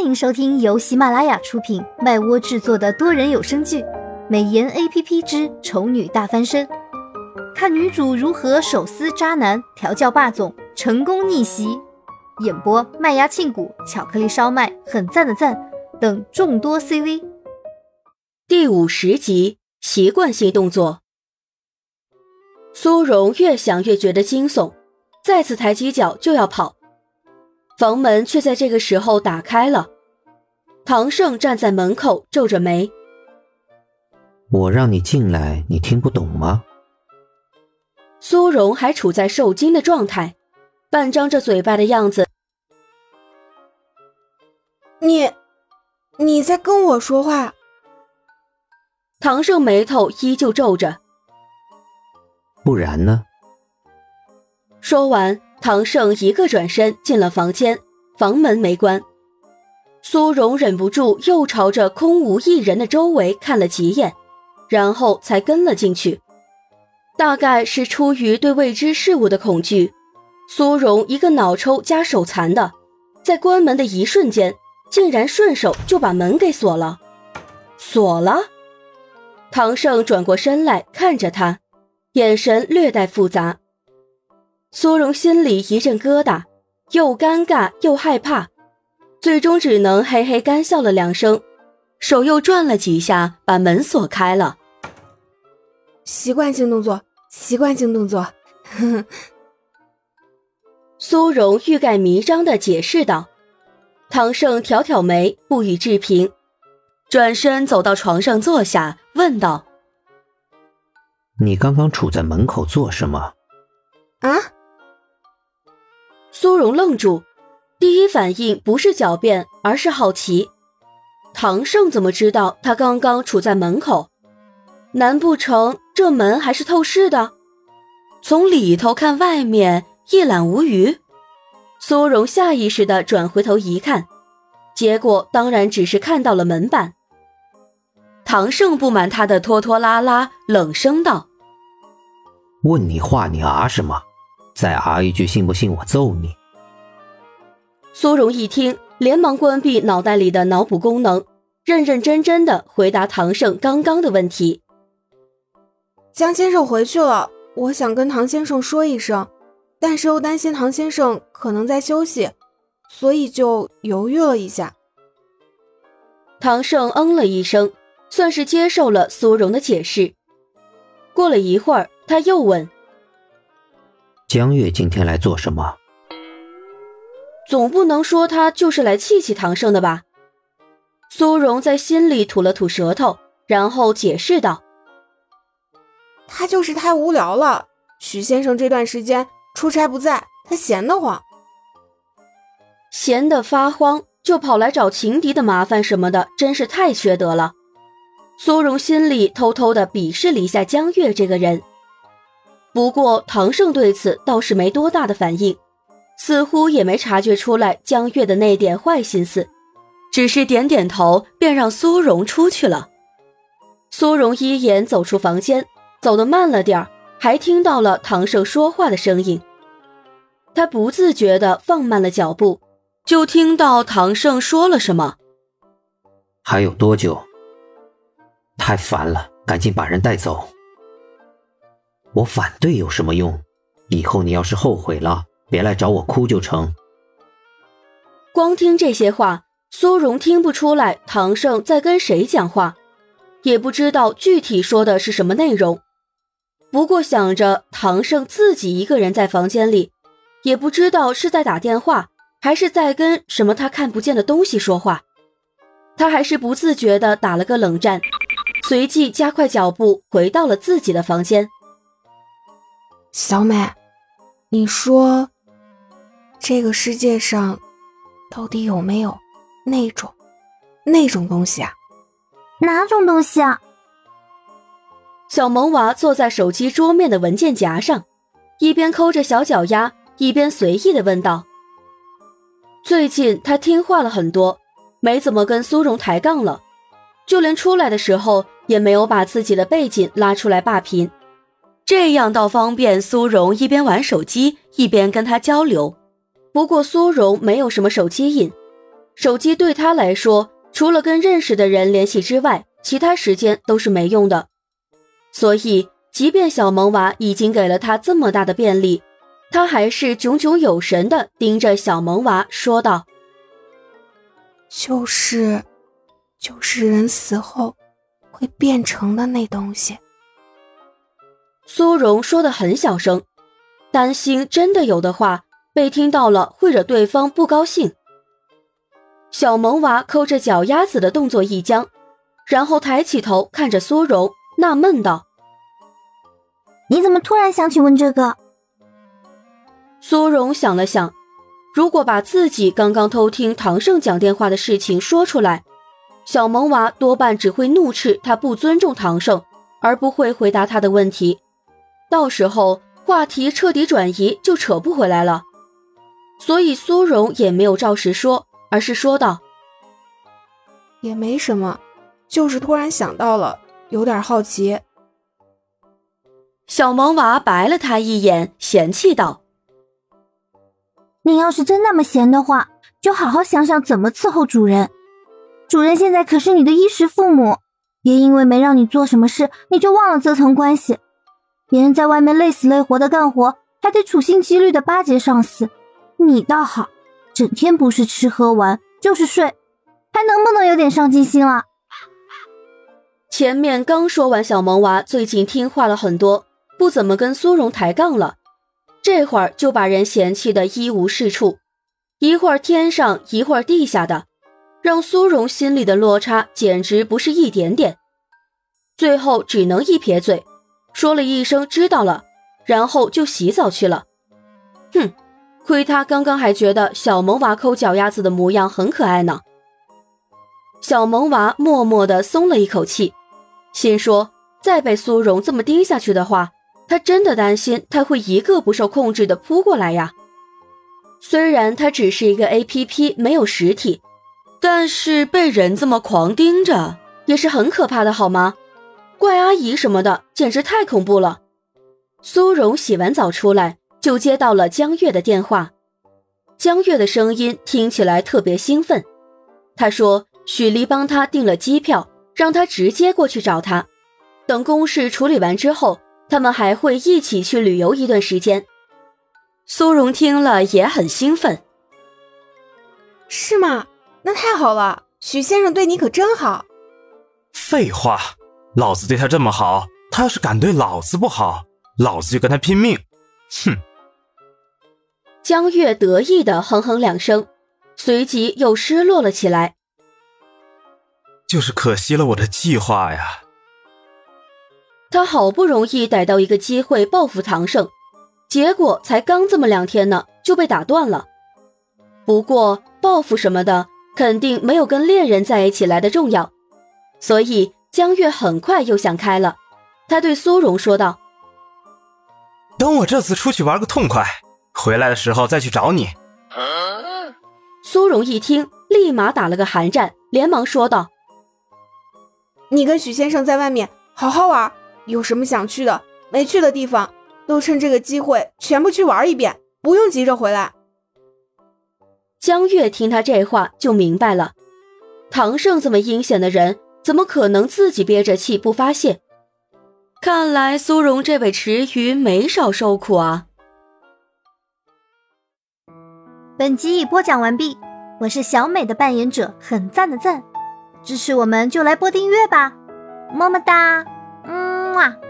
欢迎收听由喜马拉雅出品、麦窝制作的多人有声剧《美颜 A P P 之丑女大翻身》，看女主如何手撕渣男、调教霸总、成功逆袭。演播：麦芽庆谷、巧克力烧麦、很赞的赞等众多 C V。第五十集，习惯性动作。苏荣越想越觉得惊悚，再次抬起脚就要跑。房门却在这个时候打开了，唐胜站在门口皱着眉：“我让你进来，你听不懂吗？”苏荣还处在受惊的状态，半张着嘴巴的样子。你，你在跟我说话？唐胜眉头依旧皱着。不然呢？说完。唐胜一个转身进了房间，房门没关。苏荣忍不住又朝着空无一人的周围看了几眼，然后才跟了进去。大概是出于对未知事物的恐惧，苏荣一个脑抽加手残的，在关门的一瞬间，竟然顺手就把门给锁了。锁了。唐胜转过身来看着他，眼神略带复杂。苏荣心里一阵疙瘩，又尴尬又害怕，最终只能嘿嘿干笑了两声，手又转了几下，把门锁开了。习惯性动作，习惯性动作。苏荣欲盖弥彰的解释道。唐胜挑挑眉，不予置评，转身走到床上坐下，问道：“你刚刚杵在门口做什么？”啊？苏荣愣住，第一反应不是狡辩，而是好奇。唐胜怎么知道他刚刚处在门口？难不成这门还是透视的？从里头看外面一览无余。苏荣下意识的转回头一看，结果当然只是看到了门板。唐胜不满他的拖拖拉拉，冷声道：“问你话，你啊什么？”再啊一句，信不信我揍你？苏荣一听，连忙关闭脑袋里的脑补功能，认认真真的回答唐胜刚刚的问题。江先生回去了，我想跟唐先生说一声，但是又担心唐先生可能在休息，所以就犹豫了一下。唐胜嗯了一声，算是接受了苏荣的解释。过了一会儿，他又问。江月今天来做什么？总不能说他就是来气气唐胜的吧？苏荣在心里吐了吐舌头，然后解释道：“他就是太无聊了。许先生这段时间出差不在，他闲得慌，闲得发慌，就跑来找情敌的麻烦什么的，真是太缺德了。”苏荣心里偷偷的鄙视了一下江月这个人。不过，唐胜对此倒是没多大的反应，似乎也没察觉出来江月的那点坏心思，只是点点头，便让苏荣出去了。苏荣一眼走出房间，走得慢了点儿，还听到了唐胜说话的声音。他不自觉地放慢了脚步，就听到唐胜说了什么：“还有多久？太烦了，赶紧把人带走。”我反对有什么用？以后你要是后悔了，别来找我哭就成。光听这些话，苏荣听不出来唐胜在跟谁讲话，也不知道具体说的是什么内容。不过想着唐胜自己一个人在房间里，也不知道是在打电话，还是在跟什么他看不见的东西说话，他还是不自觉的打了个冷战，随即加快脚步回到了自己的房间。小美，你说，这个世界上到底有没有那种那种东西啊？哪种东西啊？小萌娃坐在手机桌面的文件夹上，一边抠着小脚丫，一边随意的问道：“最近他听话了很多，没怎么跟苏荣抬杠了，就连出来的时候也没有把自己的背景拉出来霸屏。”这样倒方便苏荣一边玩手机一边跟他交流。不过苏荣没有什么手机瘾，手机对他来说，除了跟认识的人联系之外，其他时间都是没用的。所以，即便小萌娃已经给了他这么大的便利，他还是炯炯有神的盯着小萌娃说道：“就是，就是人死后会变成的那东西。”苏荣说的很小声，担心真的有的话被听到了会惹对方不高兴。小萌娃抠着脚丫子的动作一僵，然后抬起头看着苏荣，纳闷道：“你怎么突然想起问这个？”苏荣想了想，如果把自己刚刚偷听唐胜讲电话的事情说出来，小萌娃多半只会怒斥他不尊重唐胜，而不会回答他的问题。到时候话题彻底转移，就扯不回来了。所以苏荣也没有照实说，而是说道：“也没什么，就是突然想到了，有点好奇。”小萌娃白了他一眼，嫌弃道：“你要是真那么闲的话，就好好想想怎么伺候主人。主人现在可是你的衣食父母，别因为没让你做什么事，你就忘了这层关系。”别人在外面累死累活的干活，还得处心积虑的巴结上司，你倒好，整天不是吃喝玩就是睡，还能不能有点上进心了？前面刚说完，小萌娃最近听话了很多，不怎么跟苏荣抬杠了，这会儿就把人嫌弃的一无是处，一会儿天上一会儿地下的，让苏荣心里的落差简直不是一点点，最后只能一撇嘴。说了一声“知道了”，然后就洗澡去了。哼，亏他刚刚还觉得小萌娃抠脚丫子的模样很可爱呢。小萌娃默默地松了一口气，心说：再被苏荣这么盯下去的话，他真的担心他会一个不受控制的扑过来呀。虽然他只是一个 A P P，没有实体，但是被人这么狂盯着也是很可怕的，好吗？怪阿姨什么的，简直太恐怖了。苏荣洗完澡出来，就接到了江月的电话。江月的声音听起来特别兴奋。他说许离帮他订了机票，让他直接过去找他。等公事处理完之后，他们还会一起去旅游一段时间。苏荣听了也很兴奋。是吗？那太好了，许先生对你可真好。废话。老子对他这么好，他要是敢对老子不好，老子就跟他拼命！哼！江月得意的哼哼两声，随即又失落了起来。就是可惜了我的计划呀！他好不容易逮到一个机会报复唐胜，结果才刚这么两天呢，就被打断了。不过报复什么的，肯定没有跟恋人在一起来的重要，所以。江月很快又想开了，他对苏荣说道：“等我这次出去玩个痛快，回来的时候再去找你。”苏荣一听，立马打了个寒战，连忙说道：“你跟许先生在外面好好玩，有什么想去的、没去的地方，都趁这个机会全部去玩一遍，不用急着回来。”江月听他这话就明白了，唐胜这么阴险的人。怎么可能自己憋着气不发泄？看来苏荣这位池鱼没少受苦啊！本集已播讲完毕，我是小美的扮演者，很赞的赞，支持我们就来播订阅吧，么么哒，嗯。